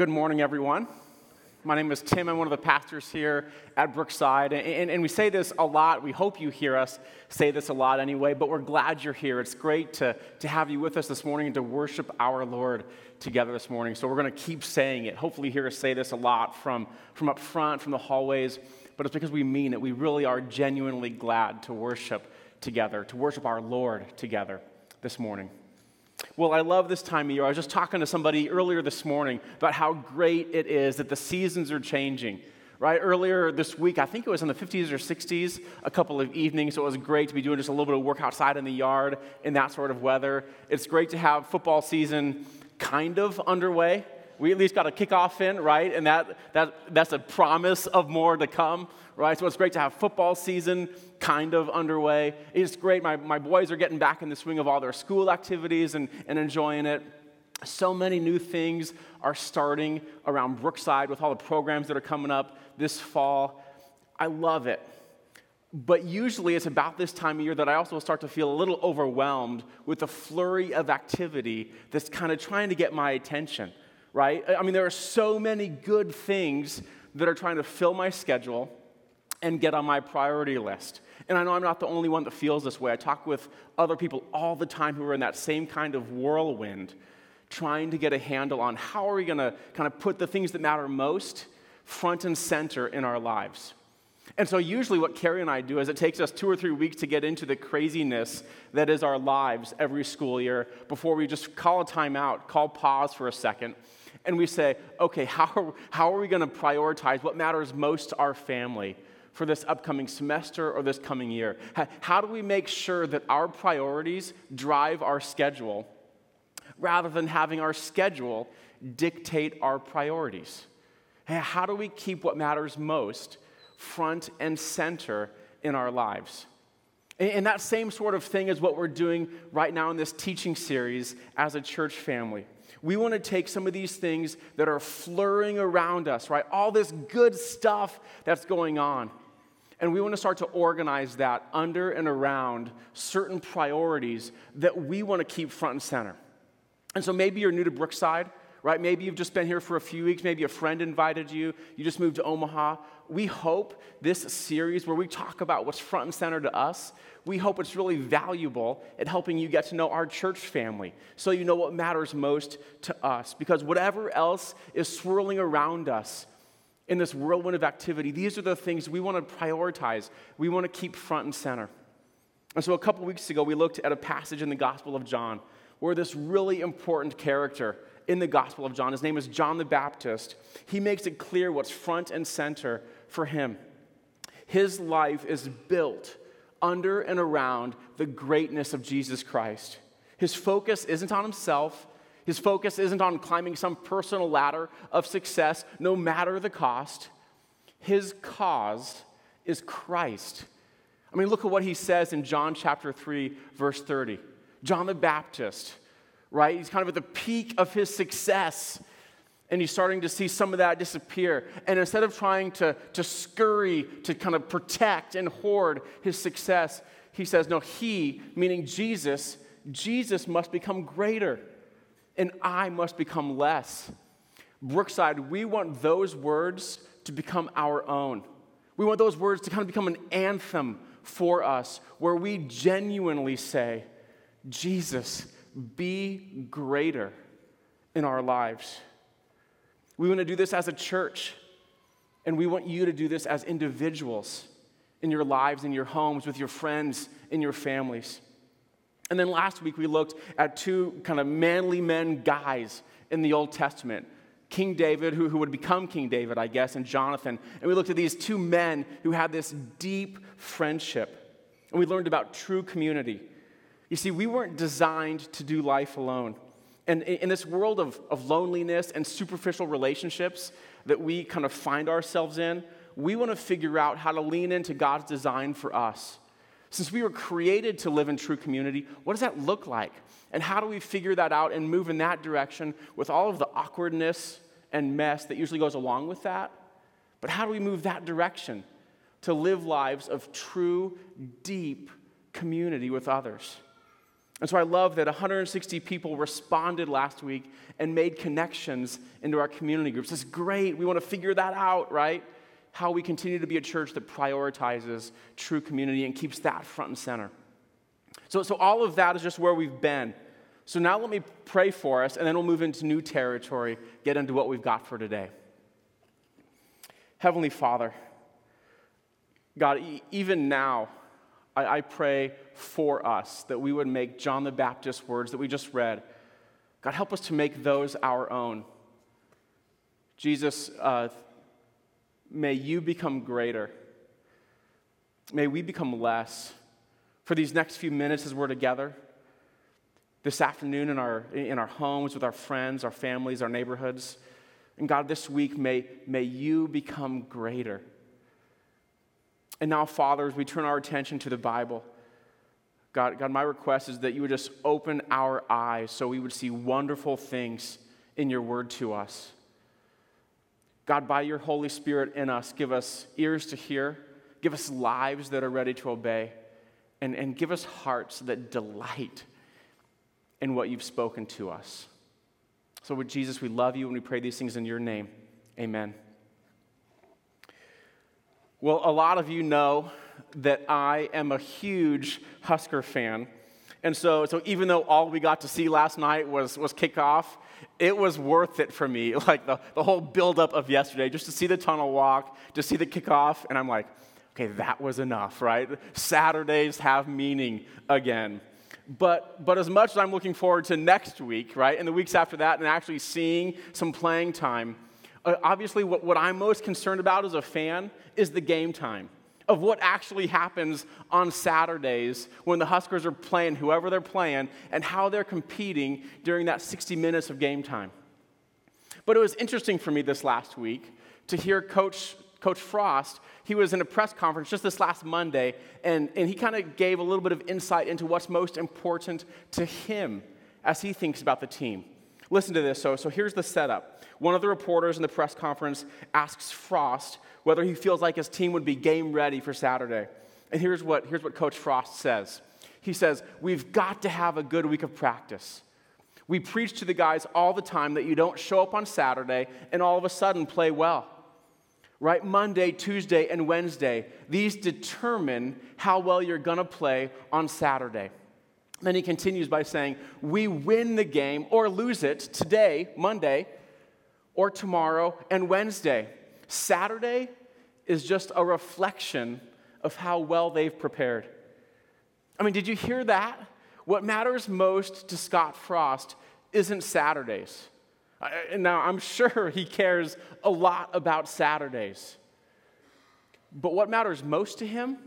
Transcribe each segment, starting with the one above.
good morning, everyone. My name is Tim. I'm one of the pastors here at Brookside. And, and, and, we say this a lot. We hope you hear us say this a lot anyway, but we're glad you're here. It's great to, to have you with us this morning and to worship our Lord together this morning. So we're going to keep saying it. Hopefully, you hear us say this a lot from, from up front, from the hallways, but it's because we mean it. We really are genuinely glad to worship together, to worship our Lord together this morning. Well, I love this time of year. I was just talking to somebody earlier this morning about how great it is that the seasons are changing. Right? Earlier this week, I think it was in the 50s or 60s, a couple of evenings, so it was great to be doing just a little bit of work outside in the yard in that sort of weather. It's great to have football season kind of underway. We at least got a kickoff in, right? And that, that, that's a promise of more to come, right? So it's great to have football season kind of underway. It's great. My, my boys are getting back in the swing of all their school activities and, and enjoying it. So many new things are starting around Brookside with all the programs that are coming up this fall. I love it. But usually it's about this time of year that I also start to feel a little overwhelmed with the flurry of activity that's kind of trying to get my attention, right? I mean, there are so many good things that are trying to fill my schedule and get on my priority list. And I know I'm not the only one that feels this way. I talk with other people all the time who are in that same kind of whirlwind, trying to get a handle on how are we going to kind of put the things that matter most front and center in our lives. And so, usually, what Carrie and I do is it takes us two or three weeks to get into the craziness that is our lives every school year before we just call a timeout, call pause for a second, and we say, okay, how are, how are we going to prioritize what matters most to our family? for this upcoming semester or this coming year? How do we make sure that our priorities drive our schedule rather than having our schedule dictate our priorities? How do we keep what matters most front and center in our lives? And that same sort of thing is what we're doing right now in this teaching series as a church family. We want to take some of these things that are flurrying around us, right? All this good stuff that's going on. And we want to start to organize that under and around certain priorities that we want to keep front and center. And so maybe you're new to Brookside, right? Maybe you've just been here for a few weeks. Maybe a friend invited you. You just moved to Omaha. We hope this series where we talk about what's front and center to us, we hope it's really valuable at helping you get to know our church family so you know what matters most to us. Because whatever else is swirling around us, in this whirlwind of activity, these are the things we want to prioritize, we want to keep front and center. And so a couple weeks ago, we looked at a passage in the Gospel of John where this really important character in the Gospel of John, his name is John the Baptist, he makes it clear what's front and center for him. His life is built under and around the greatness of Jesus Christ. His focus isn't on himself, his focus isn't on climbing some personal ladder of success, no matter the cost. His cause is Christ. I mean, look at what he says in John chapter 3, verse 30. John the Baptist, right? He's kind of at the peak of his success. And he's starting to see some of that disappear. And instead of trying to, to scurry to kind of protect and hoard his success, he says, No, he, meaning Jesus, Jesus must become greater and I must become less. Brookside, we want those words to become our own. We want those words to kind of become an anthem for us where we genuinely say, Jesus, be greater in our lives. We want to do this as a church, and we want you to do this as individuals in your lives, in your homes, with your friends, in your families. And then last week we looked at two kind of manly men guys in the Old Testament King David, who, who would become King David, I guess, and Jonathan. And we looked at these two men who had this deep friendship. And we learned about true community. You see, we weren't designed to do life alone. And in this world of, of loneliness and superficial relationships that we kind of find ourselves in, we want to figure out how to lean into God's design for us. Since we were created to live in true community, what does that look like? And how do we figure that out and move in that direction with all of the awkwardness and mess that usually goes along with that? But how do we move that direction to live lives of true, deep community with others? And so I love that 160 people responded last week and made connections into our community groups. It's great. We want to figure that out, right? How we continue to be a church that prioritizes true community and keeps that front and center. So, so all of that is just where we've been. So now let me pray for us, and then we'll move into new territory, get into what we've got for today. Heavenly Father, God, e- even now, I, I pray for us that we would make John the Baptist's words that we just read. God, help us to make those our own. Jesus, uh, may you become greater. May we become less. For these next few minutes as we're together, this afternoon in our, in our homes, with our friends, our families, our neighborhoods, and God, this week, may, may you become greater. And now, Father, as we turn our attention to the Bible, God, God, my request is that you would just open our eyes so we would see wonderful things in your word to us. God, by your Holy Spirit in us, give us ears to hear, give us lives that are ready to obey, and, and give us hearts that delight in what you've spoken to us. So, with Jesus, we love you and we pray these things in your name. Amen. Well, a lot of you know that I am a huge Husker fan. And so, so even though all we got to see last night was, was kickoff, it was worth it for me. Like the, the whole buildup of yesterday, just to see the tunnel walk, to see the kickoff, and I'm like, okay, that was enough, right? Saturdays have meaning again. But, but as much as I'm looking forward to next week, right, and the weeks after that, and actually seeing some playing time, uh, obviously, what, what I'm most concerned about as a fan is the game time of what actually happens on Saturdays when the Huskers are playing whoever they're playing and how they're competing during that 60 minutes of game time. But it was interesting for me this last week to hear Coach, Coach Frost. He was in a press conference just this last Monday, and, and he kind of gave a little bit of insight into what's most important to him as he thinks about the team. Listen to this. So, so here's the setup. One of the reporters in the press conference asks Frost whether he feels like his team would be game ready for Saturday. And here's what, here's what Coach Frost says He says, We've got to have a good week of practice. We preach to the guys all the time that you don't show up on Saturday and all of a sudden play well. Right? Monday, Tuesday, and Wednesday, these determine how well you're going to play on Saturday. Then he continues by saying, We win the game or lose it today, Monday, or tomorrow and Wednesday. Saturday is just a reflection of how well they've prepared. I mean, did you hear that? What matters most to Scott Frost isn't Saturdays. Now, I'm sure he cares a lot about Saturdays. But what matters most to him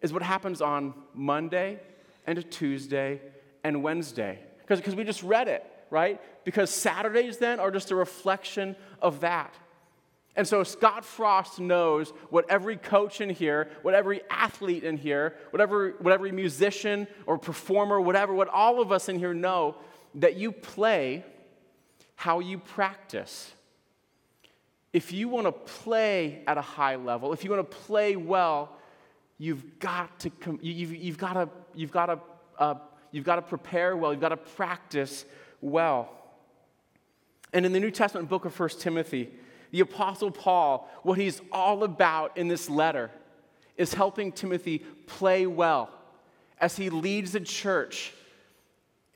is what happens on Monday and a Tuesday and Wednesday. Because we just read it, right? Because Saturdays then are just a reflection of that. And so Scott Frost knows what every coach in here, what every athlete in here, whatever, whatever musician or performer, whatever, what all of us in here know that you play how you practice. If you want to play at a high level, if you want to play well, you've got to, you've, you've got to, you've got to, uh, you've got to prepare well, you've got to practice well. And in the New Testament book of 1 Timothy, the Apostle Paul, what he's all about in this letter is helping Timothy play well as he leads the church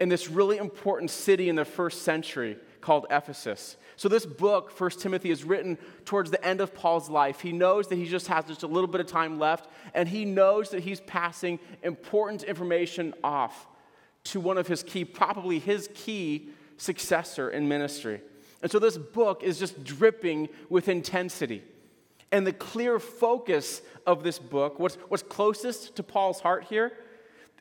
in this really important city in the first century called Ephesus. So, this book, 1 Timothy, is written towards the end of Paul's life. He knows that he just has just a little bit of time left, and he knows that he's passing important information off to one of his key, probably his key successor in ministry. And so, this book is just dripping with intensity. And the clear focus of this book, what's, what's closest to Paul's heart here,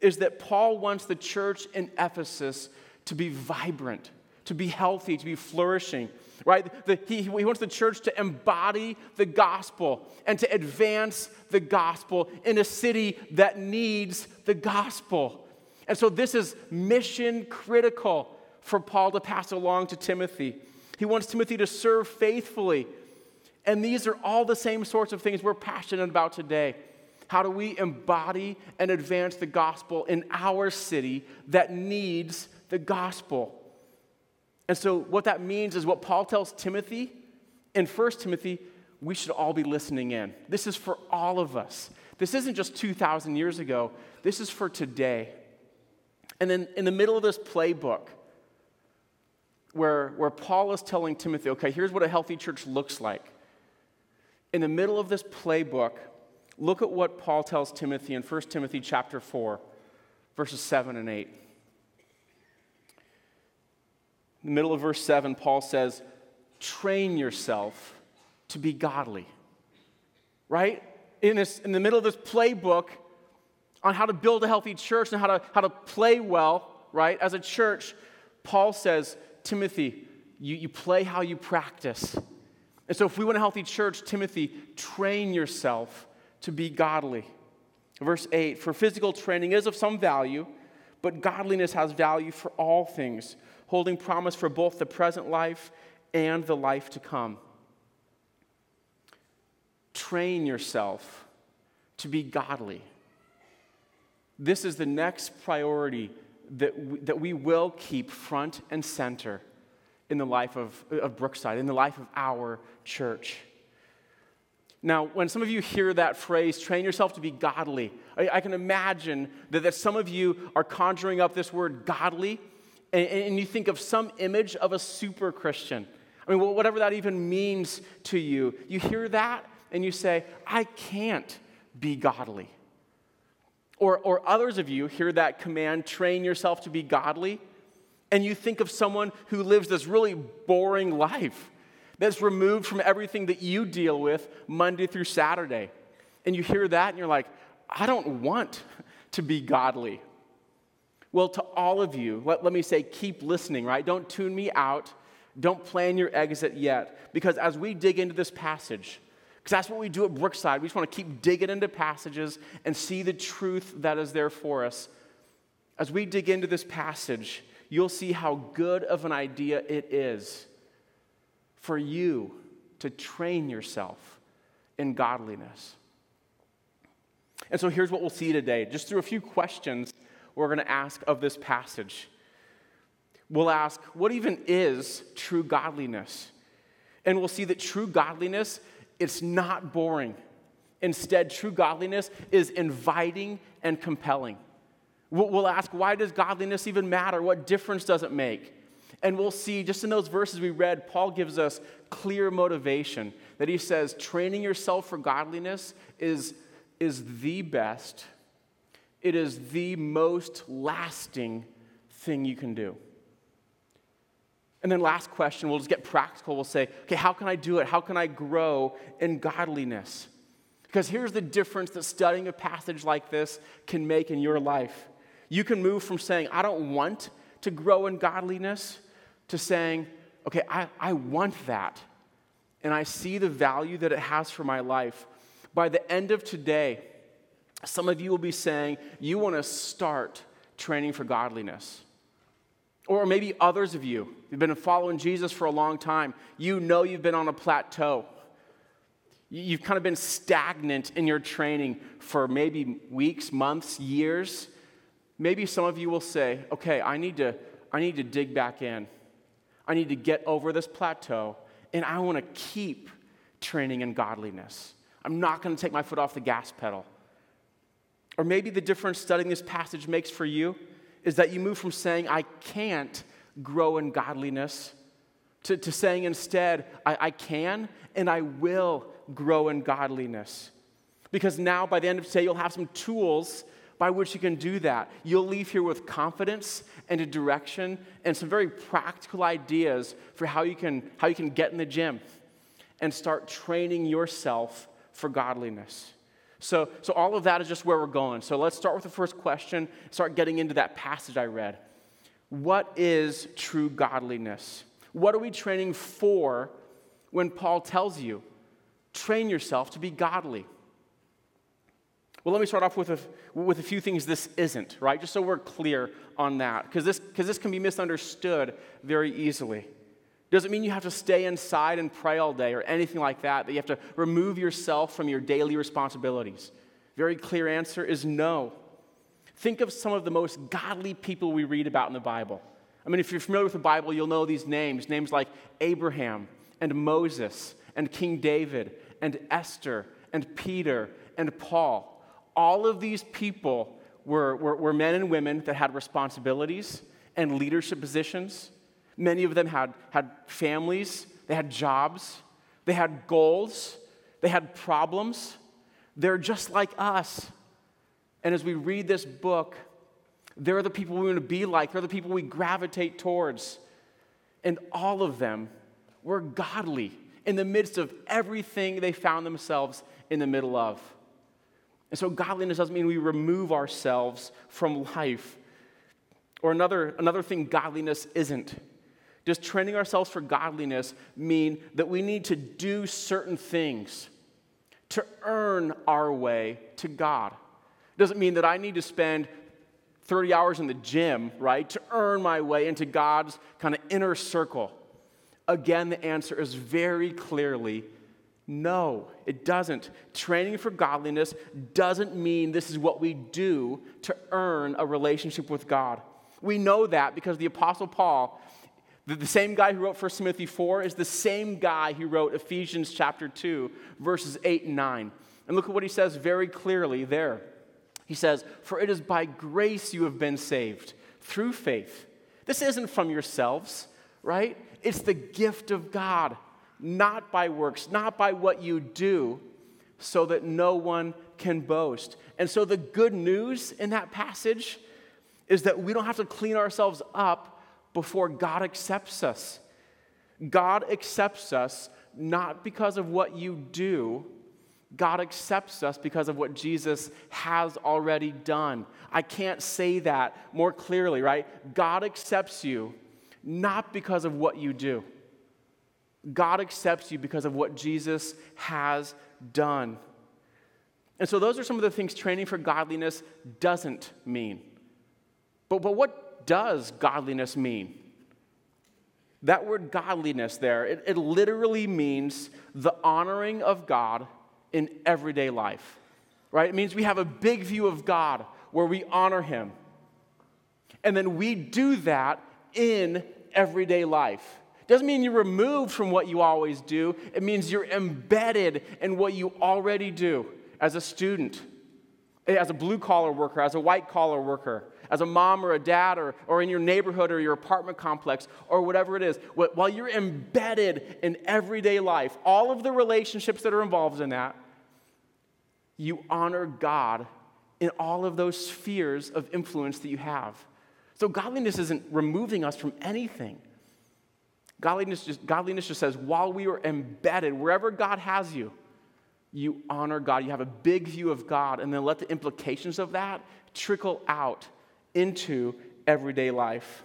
is that Paul wants the church in Ephesus to be vibrant to be healthy, to be flourishing, right? The, he, he wants the church to embody the gospel and to advance the gospel in a city that needs the gospel. And so this is mission critical for Paul to pass along to Timothy. He wants Timothy to serve faithfully. And these are all the same sorts of things we're passionate about today How do we embody and advance the gospel in our city that needs the gospel? And so, what that means is what Paul tells Timothy in 1 Timothy we should all be listening in. This is for all of us. This isn't just 2,000 years ago, this is for today. And then in the middle of this playbook, where, where Paul is telling Timothy, okay, here's what a healthy church looks like. In the middle of this playbook, look at what Paul tells Timothy in 1 Timothy chapter 4, verses 7 and 8. In the middle of verse 7, Paul says, train yourself to be godly. Right? In, this, in the middle of this playbook on how to build a healthy church and how to, how to play well, right, as a church, Paul says, Timothy, you, you play how you practice. And so, if we want a healthy church, Timothy, train yourself to be godly. Verse 8 For physical training is of some value, but godliness has value for all things, holding promise for both the present life and the life to come. Train yourself to be godly. This is the next priority that we, that we will keep front and center in the life of, of Brookside, in the life of our church. Now, when some of you hear that phrase, train yourself to be godly, I, I can imagine that, that some of you are conjuring up this word godly, and, and you think of some image of a super Christian. I mean, whatever that even means to you, you hear that and you say, I can't be godly. Or, or others of you hear that command, train yourself to be godly, and you think of someone who lives this really boring life that's removed from everything that you deal with Monday through Saturday. And you hear that and you're like, I don't want to be godly. Well, to all of you, let, let me say, keep listening, right? Don't tune me out. Don't plan your exit yet. Because as we dig into this passage, because that's what we do at Brookside. We just want to keep digging into passages and see the truth that is there for us. As we dig into this passage, you'll see how good of an idea it is for you to train yourself in godliness. And so here's what we'll see today. Just through a few questions we're going to ask of this passage. We'll ask, what even is true godliness? And we'll see that true godliness it's not boring. Instead, true godliness is inviting and compelling. We'll ask, why does godliness even matter? What difference does it make? And we'll see, just in those verses we read, Paul gives us clear motivation that he says, training yourself for godliness is, is the best, it is the most lasting thing you can do. And then, last question, we'll just get practical. We'll say, okay, how can I do it? How can I grow in godliness? Because here's the difference that studying a passage like this can make in your life. You can move from saying, I don't want to grow in godliness, to saying, okay, I, I want that. And I see the value that it has for my life. By the end of today, some of you will be saying, you want to start training for godliness. Or maybe others of you, you've been following Jesus for a long time, you know you've been on a plateau. You've kind of been stagnant in your training for maybe weeks, months, years. Maybe some of you will say, okay, I need to, I need to dig back in. I need to get over this plateau, and I want to keep training in godliness. I'm not going to take my foot off the gas pedal. Or maybe the difference studying this passage makes for you is that you move from saying, I can't grow in godliness, to, to saying instead, I, I can and I will grow in godliness. Because now, by the end of today, you'll have some tools by which you can do that. You'll leave here with confidence and a direction and some very practical ideas for how you can, how you can get in the gym and start training yourself for godliness. So, so all of that is just where we're going. So let's start with the first question, start getting into that passage I read. What is true godliness? What are we training for when Paul tells you, train yourself to be godly? Well, let me start off with a, with a few things this isn't, right? Just so we're clear on that, because this, cause this can be misunderstood very easily. Doesn't mean you have to stay inside and pray all day or anything like that, that you have to remove yourself from your daily responsibilities. Very clear answer is no. Think of some of the most godly people we read about in the Bible. I mean, if you're familiar with the Bible, you'll know these names names like Abraham and Moses and King David and Esther and Peter and Paul. All of these people were, were, were men and women that had responsibilities and leadership positions. Many of them had, had families, they had jobs, they had goals, they had problems. They're just like us. And as we read this book, they're the people we want to be like, they're the people we gravitate towards. And all of them were godly in the midst of everything they found themselves in the middle of. And so, godliness doesn't mean we remove ourselves from life. Or another, another thing godliness isn't. Does training ourselves for godliness mean that we need to do certain things to earn our way to God? Doesn't mean that I need to spend 30 hours in the gym, right, to earn my way into God's kind of inner circle. Again, the answer is very clearly no, it doesn't. Training for godliness doesn't mean this is what we do to earn a relationship with God. We know that because the Apostle Paul, the, the same guy who wrote 1 Timothy 4, is the same guy who wrote Ephesians chapter 2, verses 8 and 9. And look at what he says very clearly there. He says, For it is by grace you have been saved, through faith. This isn't from yourselves, right? It's the gift of God, not by works, not by what you do, so that no one can boast. And so the good news in that passage is that we don't have to clean ourselves up before God accepts us. God accepts us not because of what you do, God accepts us because of what Jesus has already done. I can't say that more clearly, right? God accepts you not because of what you do. God accepts you because of what Jesus has done. And so, those are some of the things training for godliness doesn't mean. But, but what does godliness mean? That word godliness there, it, it literally means the honoring of God in everyday life, right? It means we have a big view of God where we honor Him. And then we do that in everyday life. Doesn't mean you're removed from what you always do, it means you're embedded in what you already do as a student, as a blue collar worker, as a white collar worker, as a mom or a dad, or, or in your neighborhood or your apartment complex, or whatever it is. While you're embedded in everyday life, all of the relationships that are involved in that, you honor God in all of those spheres of influence that you have. So, godliness isn't removing us from anything. Godliness just, godliness just says, while we are embedded, wherever God has you, you honor God. You have a big view of God, and then let the implications of that trickle out into everyday life.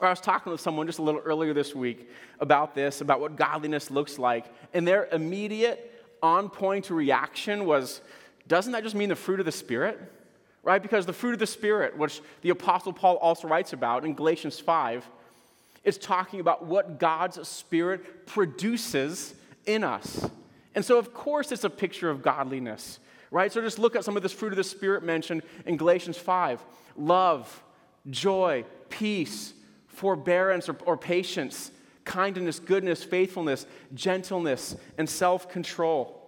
I was talking with someone just a little earlier this week about this, about what godliness looks like, and their immediate on point reaction was doesn't that just mean the fruit of the Spirit? Right? Because the fruit of the Spirit, which the Apostle Paul also writes about in Galatians 5, is talking about what God's Spirit produces in us. And so, of course, it's a picture of godliness, right? So just look at some of this fruit of the Spirit mentioned in Galatians 5 love, joy, peace, forbearance or, or patience, kindness, goodness, faithfulness, gentleness, and self control.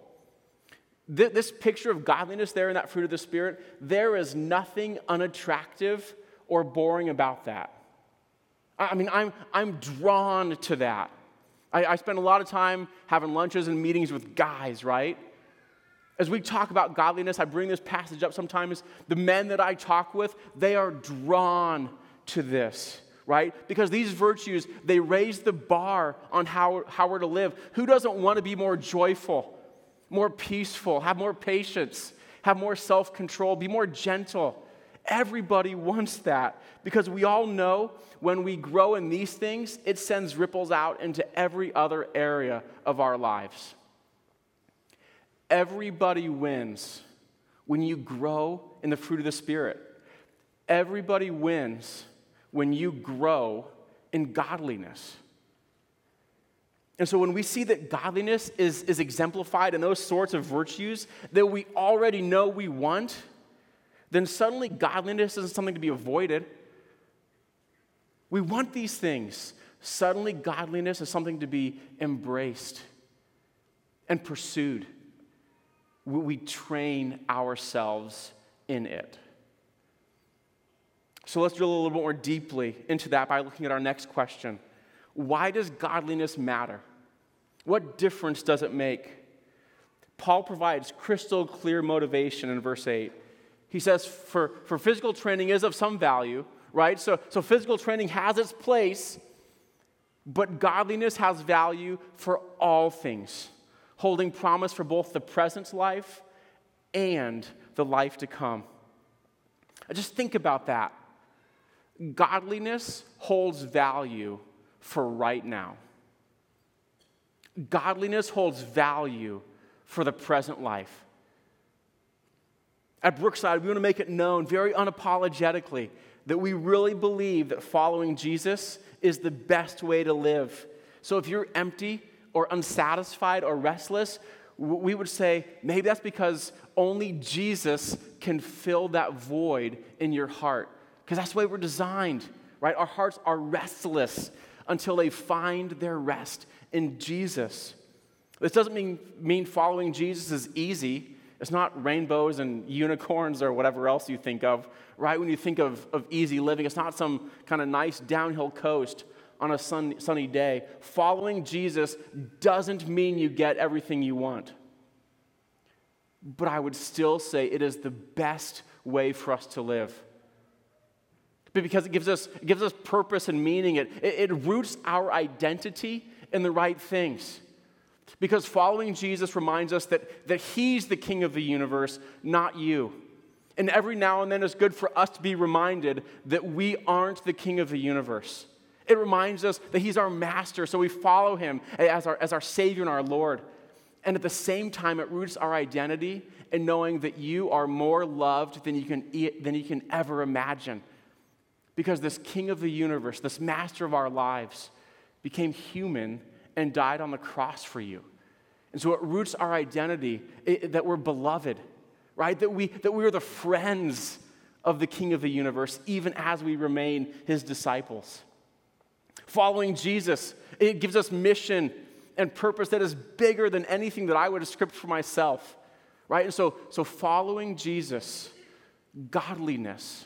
This picture of godliness there in that fruit of the Spirit, there is nothing unattractive or boring about that. I mean, I'm, I'm drawn to that. I, I spend a lot of time having lunches and meetings with guys, right? As we talk about godliness, I bring this passage up sometimes. The men that I talk with, they are drawn to this right? Because these virtues, they raise the bar on how, how we're to live. Who doesn't want to be more joyful, more peaceful, have more patience, have more self control, be more gentle? Everybody wants that because we all know when we grow in these things, it sends ripples out into every other area of our lives. Everybody wins when you grow in the fruit of the Spirit. Everybody wins when you grow in godliness. And so when we see that godliness is, is exemplified in those sorts of virtues that we already know we want, then suddenly godliness isn't something to be avoided. We want these things. Suddenly, godliness is something to be embraced and pursued. We train ourselves in it. So let's drill a little bit more deeply into that by looking at our next question Why does godliness matter? What difference does it make? Paul provides crystal clear motivation in verse 8. He says, for, for physical training is of some value, right? So, so physical training has its place, but godliness has value for all things, holding promise for both the present life and the life to come. Just think about that. Godliness holds value for right now godliness holds value for the present life. At Brookside, we want to make it known very unapologetically that we really believe that following Jesus is the best way to live. So if you're empty or unsatisfied or restless, we would say maybe that's because only Jesus can fill that void in your heart. Because that's the way we're designed, right? Our hearts are restless until they find their rest in Jesus. This doesn't mean, mean following Jesus is easy. It's not rainbows and unicorns or whatever else you think of, right? When you think of, of easy living, it's not some kind of nice downhill coast on a sun, sunny day. Following Jesus doesn't mean you get everything you want. But I would still say it is the best way for us to live. Because it gives us, it gives us purpose and meaning. It, it, it roots our identity in the right things. Because following Jesus reminds us that, that He's the King of the universe, not you. And every now and then it's good for us to be reminded that we aren't the King of the universe. It reminds us that He's our master, so we follow Him as our, as our Savior and our Lord. And at the same time, it roots our identity in knowing that you are more loved than you can, than you can ever imagine. Because this King of the universe, this master of our lives, became human and died on the cross for you. And so it roots our identity it, that we're beloved, right? That we, that we are the friends of the King of the universe, even as we remain his disciples. Following Jesus, it gives us mission and purpose that is bigger than anything that I would have scripted for myself, right? And so, so following Jesus, godliness,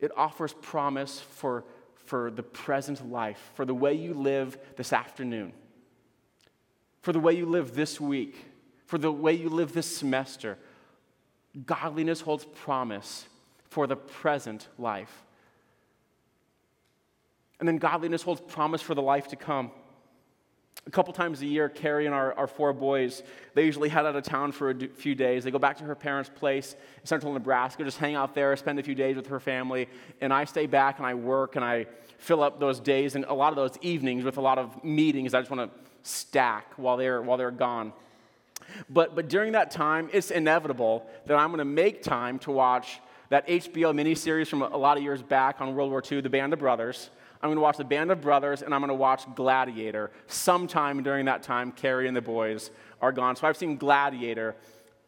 it offers promise for for the present life, for the way you live this afternoon, for the way you live this week, for the way you live this semester. Godliness holds promise for the present life. And then godliness holds promise for the life to come. A couple times a year, Carrie and our, our four boys, they usually head out of town for a few days. They go back to her parents' place in central Nebraska, just hang out there, spend a few days with her family. And I stay back and I work and I fill up those days and a lot of those evenings with a lot of meetings I just want to stack while they're, while they're gone. But, but during that time, it's inevitable that I'm going to make time to watch that HBO miniseries from a lot of years back on World War II, The Band of Brothers. I'm going to watch The Band of Brothers, and I'm going to watch Gladiator. Sometime during that time, Carrie and the boys are gone. So I've seen Gladiator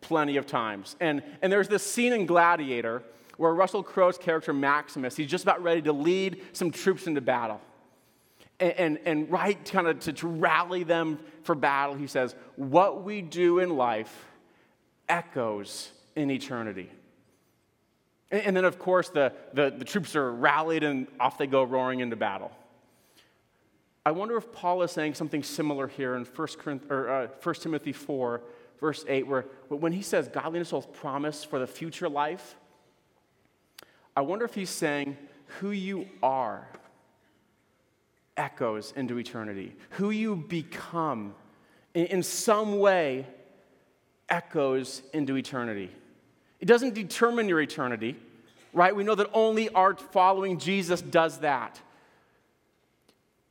plenty of times. And, and there's this scene in Gladiator where Russell Crowe's character, Maximus, he's just about ready to lead some troops into battle. And, and, and right kind of to, to rally them for battle, he says, What we do in life echoes in eternity. And then, of course, the, the, the, troops are rallied and off they go roaring into battle. I wonder if Paul is saying something similar here in 1, or, uh, 1 Timothy 4, verse 8, where when he says godliness holds promise for the future life, I wonder if he's saying who you are echoes into eternity. Who you become in, in some way echoes into eternity. It doesn't determine your eternity, right? We know that only our following Jesus does that.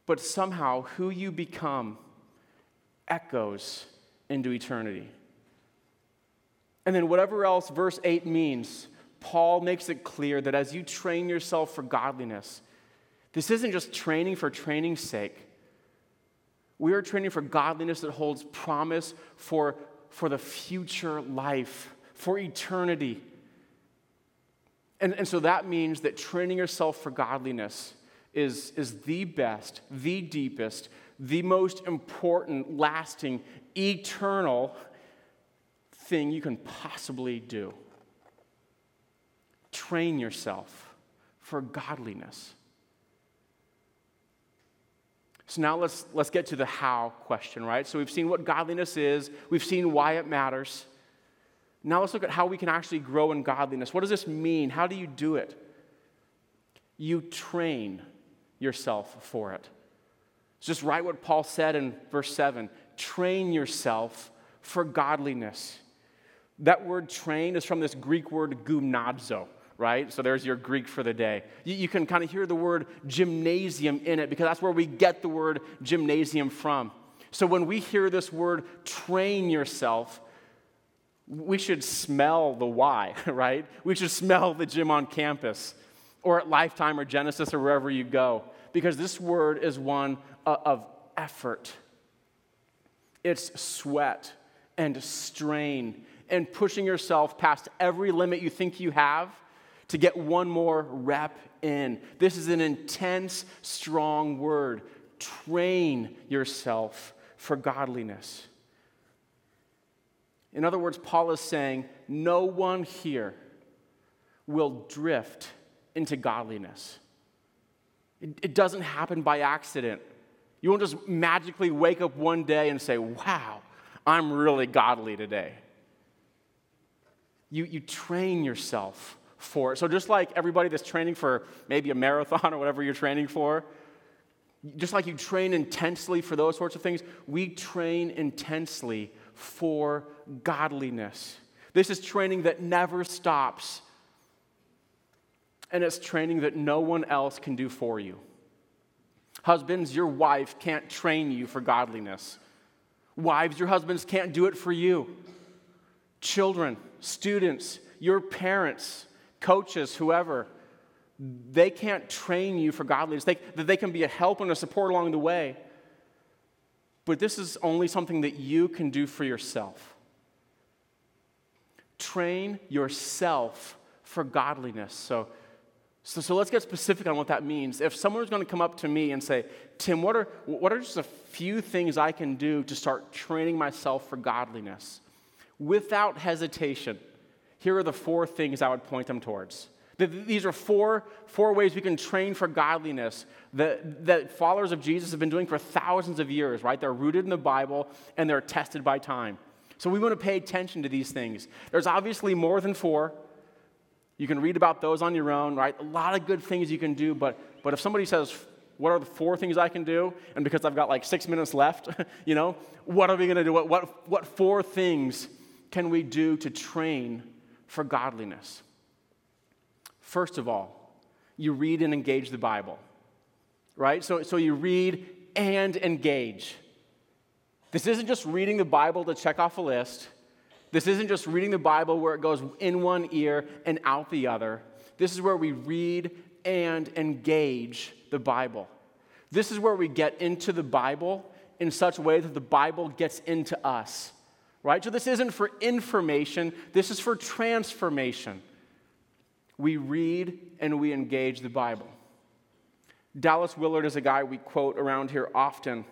But somehow, who you become echoes into eternity. And then, whatever else verse 8 means, Paul makes it clear that as you train yourself for godliness, this isn't just training for training's sake. We are training for godliness that holds promise for, for the future life, for eternity. And, and so that means that training yourself for godliness is, is the best, the deepest, the most important, lasting, eternal thing you can possibly do. Train yourself for godliness. So now let's, let's get to the how question, right? So we've seen what godliness is, we've seen why it matters. Now let's look at how we can actually grow in godliness. What does this mean? How do you do it? You train yourself for it. It's just write what Paul said in verse 7 train yourself for godliness. That word train is from this Greek word gymnazo, right? So there's your Greek for the day. You, you can kind of hear the word gymnasium in it because that's where we get the word gymnasium from. So when we hear this word train yourself, we should smell the Y, right? We should smell the gym on campus or at Lifetime or Genesis or wherever you go because this word is one of effort. It's sweat and strain and pushing yourself past every limit you think you have to get one more rep in. This is an intense, strong word. Train yourself for godliness. In other words, Paul is saying, no one here will drift into godliness. It, it, doesn't happen by accident. You won't just magically wake up one day and say, wow, I'm really godly today. You, you train yourself for it. So, just like everybody that's training for maybe a marathon or whatever you're training for, just like you train intensely for those sorts of things, we train intensely for godliness. This is training that never stops, and it's training that no one else can do for you. Husbands, your wife can't train you for godliness. Wives, your husbands can't do it for you. Children, students, your parents, coaches, whoever, they can't train you for godliness. They, they can be a help and a support along the way. But this is only something that you can do for yourself. Train yourself for godliness. So, so, so let's get specific on what that means. If someone's going to come up to me and say, Tim, what are, what are just a few things I can do to start training myself for godliness? Without hesitation, here are the four things I would point them towards. These are four, four ways we can train for godliness that, that followers of Jesus have been doing for thousands of years, right? They're rooted in the Bible and they're tested by time. So we want to pay attention to these things. There's obviously more than four. You can read about those on your own, right? A lot of good things you can do, but, but if somebody says, What are the four things I can do? And because I've got like six minutes left, you know, what are we going to do? What, what, what four things can we do to train for godliness. First of all, you read and engage the Bible, right? So, so you read and engage. This isn't just reading the Bible to check off a list. This isn't just reading the Bible where it goes in one ear and out the other. This is where we read and engage the Bible. This is where we get into the Bible in such a way that the Bible gets into us right? So this isn't for information, this is for transformation. We read and we engage the Bible. Dallas Willard is a guy we quote around here often.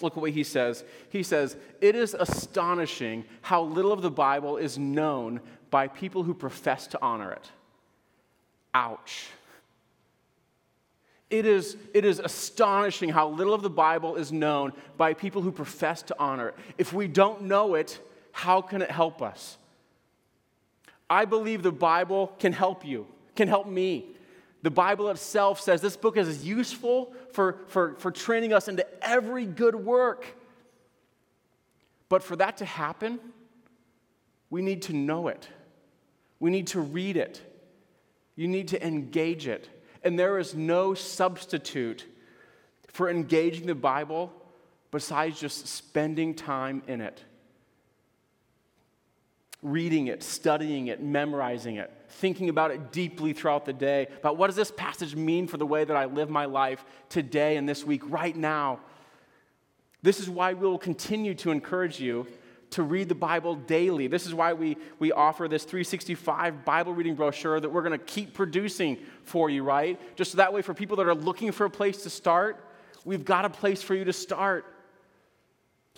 Look at what he says. He says, It is astonishing how little of the Bible is known by people who profess to honor it. Ouch. It is, it is astonishing how little of the Bible is known by people who profess to honor it. If we don't know it, how can it help us? I believe the Bible can help you, can help me. The Bible itself says this book is useful for, for, for training us into every good work. But for that to happen, we need to know it. We need to read it. You need to engage it. And there is no substitute for engaging the Bible besides just spending time in it. Reading it, studying it, memorizing it, thinking about it deeply throughout the day, about what does this passage mean for the way that I live my life today and this week, right now. This is why we will continue to encourage you to read the Bible daily. This is why we, we offer this 365 Bible reading brochure that we're going to keep producing for you, right? Just so that way, for people that are looking for a place to start, we've got a place for you to start.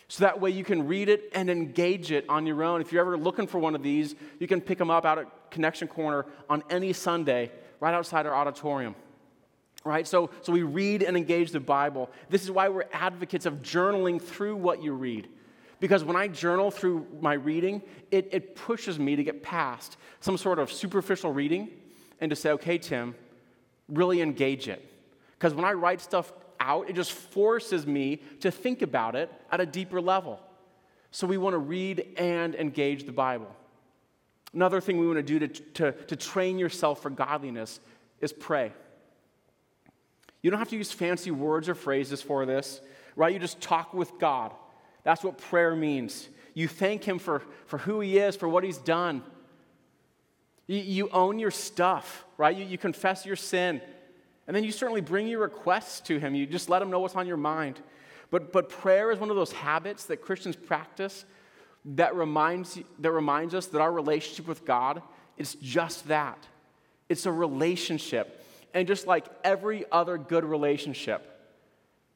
So that way you can read it and engage it on your own. If you're ever looking for one of these, you can pick them up out at Connection Corner on any Sunday right outside our auditorium. Right? So, so we read and engage the Bible. This is why we're advocates of journaling through what you read. Because when I journal through my reading, it, it pushes me to get past some sort of superficial reading and to say, okay, Tim, really engage it. Because when I write stuff out, it just forces me to think about it at a deeper level. So we want to read and engage the Bible. Another thing we want to do to, to, to train yourself for godliness is pray. You don't have to use fancy words or phrases for this, right? You just talk with God. That's what prayer means. You thank Him for, for who He is, for what He's done. You, you own your stuff, right? You, you confess your sin. And then you certainly bring your requests to Him. You just let Him know what's on your mind. But, but prayer is one of those habits that Christians practice that reminds, that reminds us that our relationship with God is just that it's a relationship. And just like every other good relationship,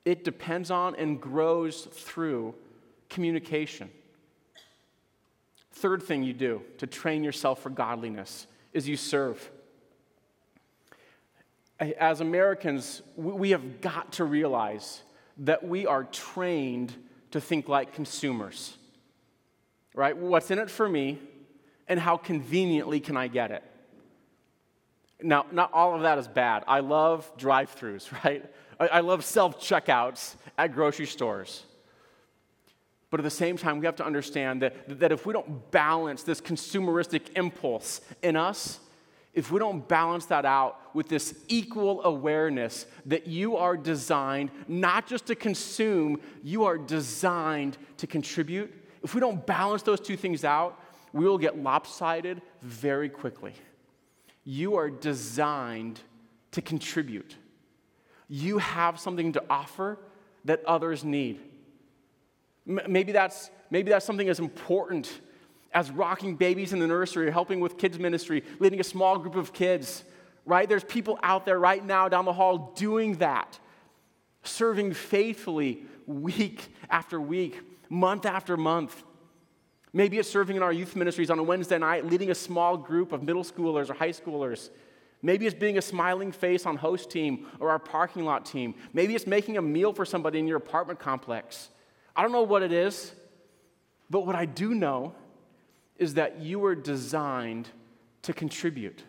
it depends on and grows through communication. Third thing you do to train yourself for godliness is you serve. As Americans, we have got to realize that we are trained to think like consumers. Right? What's in it for me, and how conveniently can I get it? Now, not all of that is bad. I love drive throughs, right? I love self checkouts at grocery stores. But at the same time, we have to understand that, that if we don't balance this consumeristic impulse in us, if we don't balance that out with this equal awareness that you are designed not just to consume, you are designed to contribute, if we don't balance those two things out, we will get lopsided very quickly. You are designed to contribute. You have something to offer that others need. Maybe that's, maybe that's something as important as rocking babies in the nursery, or helping with kids' ministry, leading a small group of kids, right? There's people out there right now down the hall doing that, serving faithfully week after week, month after month. Maybe it's serving in our youth ministries on a Wednesday night, leading a small group of middle schoolers or high schoolers. Maybe it's being a smiling face on host team or our parking lot team. Maybe it's making a meal for somebody in your apartment complex. I don't know what it is, but what I do know is that you were designed to contribute.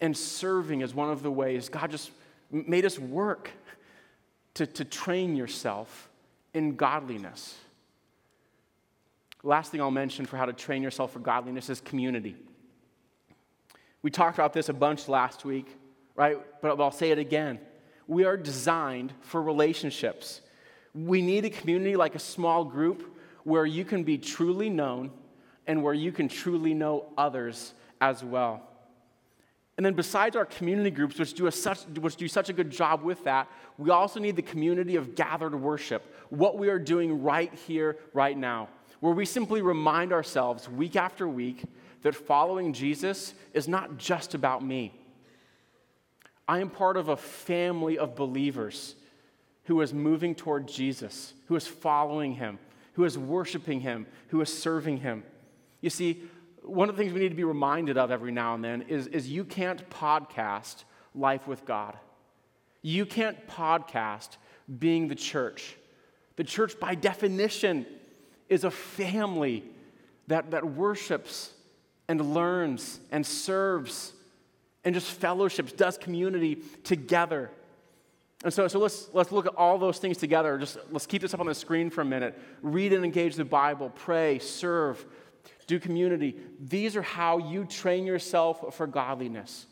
And serving is one of the ways God just made us work to, to train yourself in godliness. Last thing I'll mention for how to train yourself for godliness is community. We talked about this a bunch last week, right? But I'll say it again. We are designed for relationships. We need a community like a small group where you can be truly known and where you can truly know others as well. And then, besides our community groups, which do, such, which do such a good job with that, we also need the community of gathered worship, what we are doing right here, right now, where we simply remind ourselves week after week that following Jesus is not just about me. I am part of a family of believers who is moving toward Jesus, who is following him, who is worshiping him, who is serving him. You see, one of the things we need to be reminded of every now and then is, is you can't podcast life with God. You can't podcast being the church. The church, by definition, is a family that, that worships and learns and serves and just fellowships, does community together. And so, so let's, let's look at all those things together. Just let's keep this up on the screen for a minute. Read and engage the Bible, pray, serve, do community. These are how you train yourself for godliness.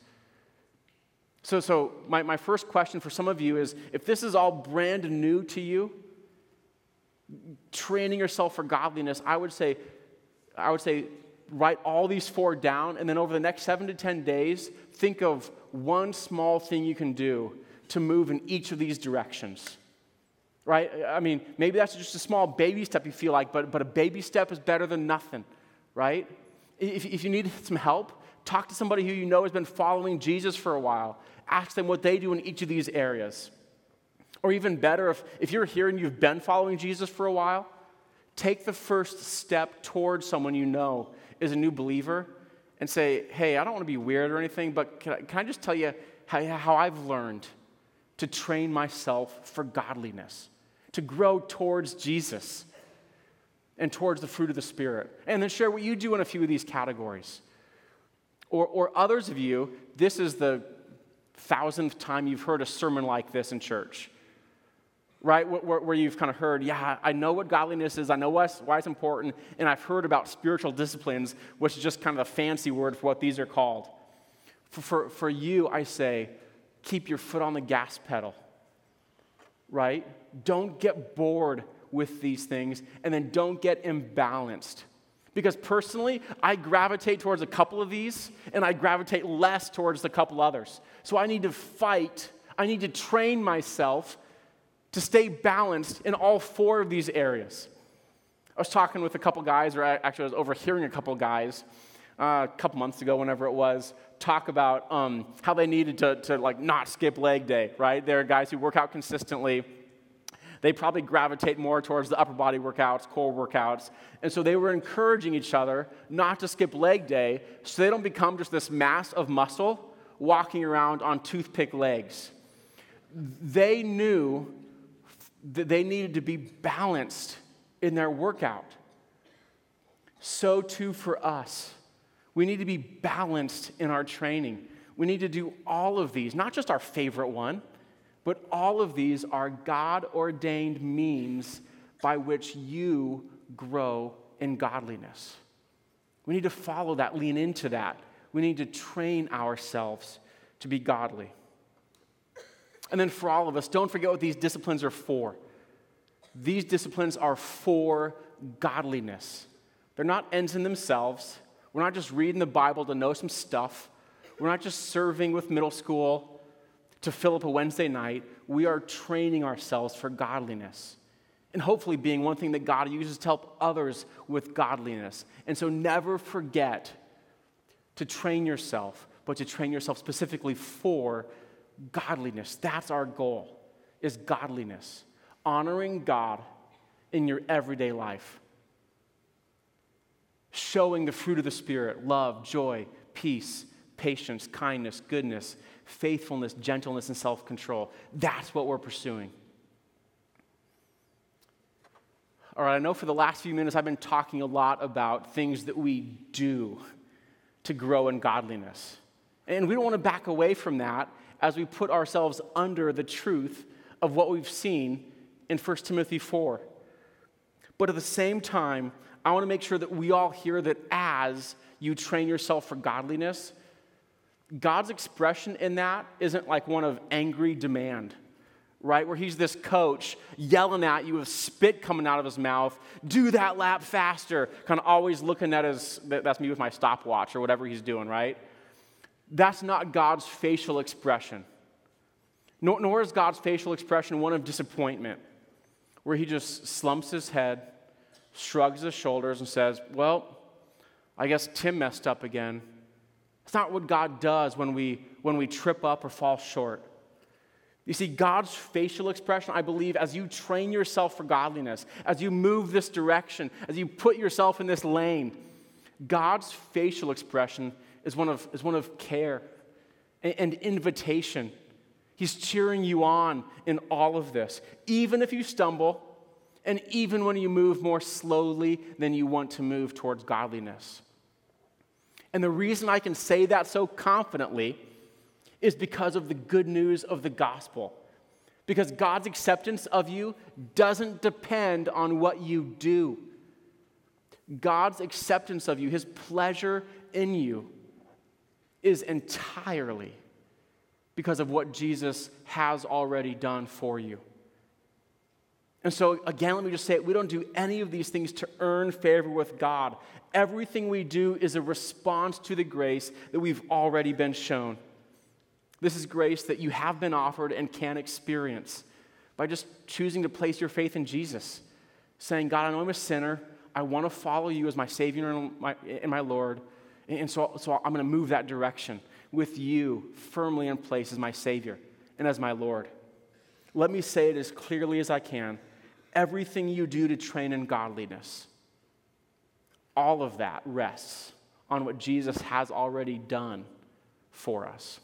So, so my, my first question for some of you is if this is all brand new to you, training yourself for godliness, I would say, I would say write all these four down, and then over the next seven to 10 days, think of one small thing you can do to move in each of these directions. right? I mean, maybe that's just a small baby step you feel like, but, but a baby step is better than nothing, right? If, if you need some help, talk to somebody who you know has been following Jesus for a while. Ask them what they do in each of these areas. Or even better, if, if you're here and you've been following Jesus for a while, take the first step towards someone you know is a new believer and say, hey, I don't want to be weird or anything, but can I, can I just tell you how, how I've learned to train myself for godliness, to grow towards Jesus and towards the fruit of the Spirit. And then share what you do in a few of these categories. Or, or others of you, this is the thousandth time you've heard a sermon like this in church right? Where, where, you've kind of heard, yeah, I know what godliness is, I know why it's, why it's important, and I've heard about spiritual disciplines, which is just kind of a fancy word for what these are called. For, for, for you, I say, keep your foot on the gas pedal, right? Don't get bored with these things, and then don't get imbalanced. Because personally, I gravitate towards a couple of these, and I gravitate less towards a couple others. So I need to fight, I need to train myself to stay balanced in all four of these areas. I was talking with a couple guys, or actually, I was overhearing a couple guys uh, a couple months ago, whenever it was, talk about um, how they needed to, to like not skip leg day, right? There are guys who work out consistently. They probably gravitate more towards the upper body workouts, core workouts. And so they were encouraging each other not to skip leg day so they don't become just this mass of muscle walking around on toothpick legs. They knew that they needed to be balanced in their workout. So, too, for us. We need to be balanced in our training. We need to do all of these, not just our favorite one, but all of these are God ordained means by which you grow in godliness. We need to follow that, lean into that. We need to train ourselves to be godly. And then for all of us, don't forget what these disciplines are for. These disciplines are for godliness. They're not ends in themselves. We're not just reading the Bible to know some stuff. We're not just serving with middle school to fill up a Wednesday night. We are training ourselves for godliness. And hopefully, being one thing that God uses to help others with godliness. And so, never forget to train yourself, but to train yourself specifically for godliness. That's our goal, is godliness. Honoring God in your everyday life. Showing the fruit of the Spirit love, joy, peace, patience, kindness, goodness, faithfulness, gentleness, and self control. That's what we're pursuing. All right, I know for the last few minutes I've been talking a lot about things that we do to grow in godliness. And we don't want to back away from that as we put ourselves under the truth of what we've seen in 1 Timothy 4. But at the same time, I want to make sure that we all hear that as you train yourself for godliness, God's expression in that isn't like one of angry demand, right? Where he's this coach yelling at you with spit coming out of his mouth, do that lap faster, kind of always looking at his, that's me with my stopwatch or whatever he's doing, right? That's not God's facial expression. Nor, nor is God's facial expression one of disappointment, where he just slumps his head, shrugs his shoulders, and says, Well, I guess Tim messed up again. It's not what God does when we, when we trip up or fall short. You see, God's facial expression, I believe, as you train yourself for godliness, as you move this direction, as you put yourself in this lane, God's facial expression is one of, is one of care and, and invitation. He's cheering you on in all of this, even if you stumble, and even when you move more slowly than you want to move towards godliness. And the reason I can say that so confidently is because of the good news of the gospel. Because God's acceptance of you doesn't depend on what you do. God's acceptance of you, his pleasure in you, is entirely because of what Jesus has already done for you. And so, again, let me just say it we don't do any of these things to earn favor with God. Everything we do is a response to the grace that we've already been shown. This is grace that you have been offered and can experience by just choosing to place your faith in Jesus, saying, God, I know I'm a sinner. I want to follow you as my Savior and my, and my Lord. And so, so I'm going to move that direction with you firmly in place as my Savior and as my Lord. Let me say it as clearly as I can. Everything you do to train in godliness, all of that rests on what Jesus has already done for us.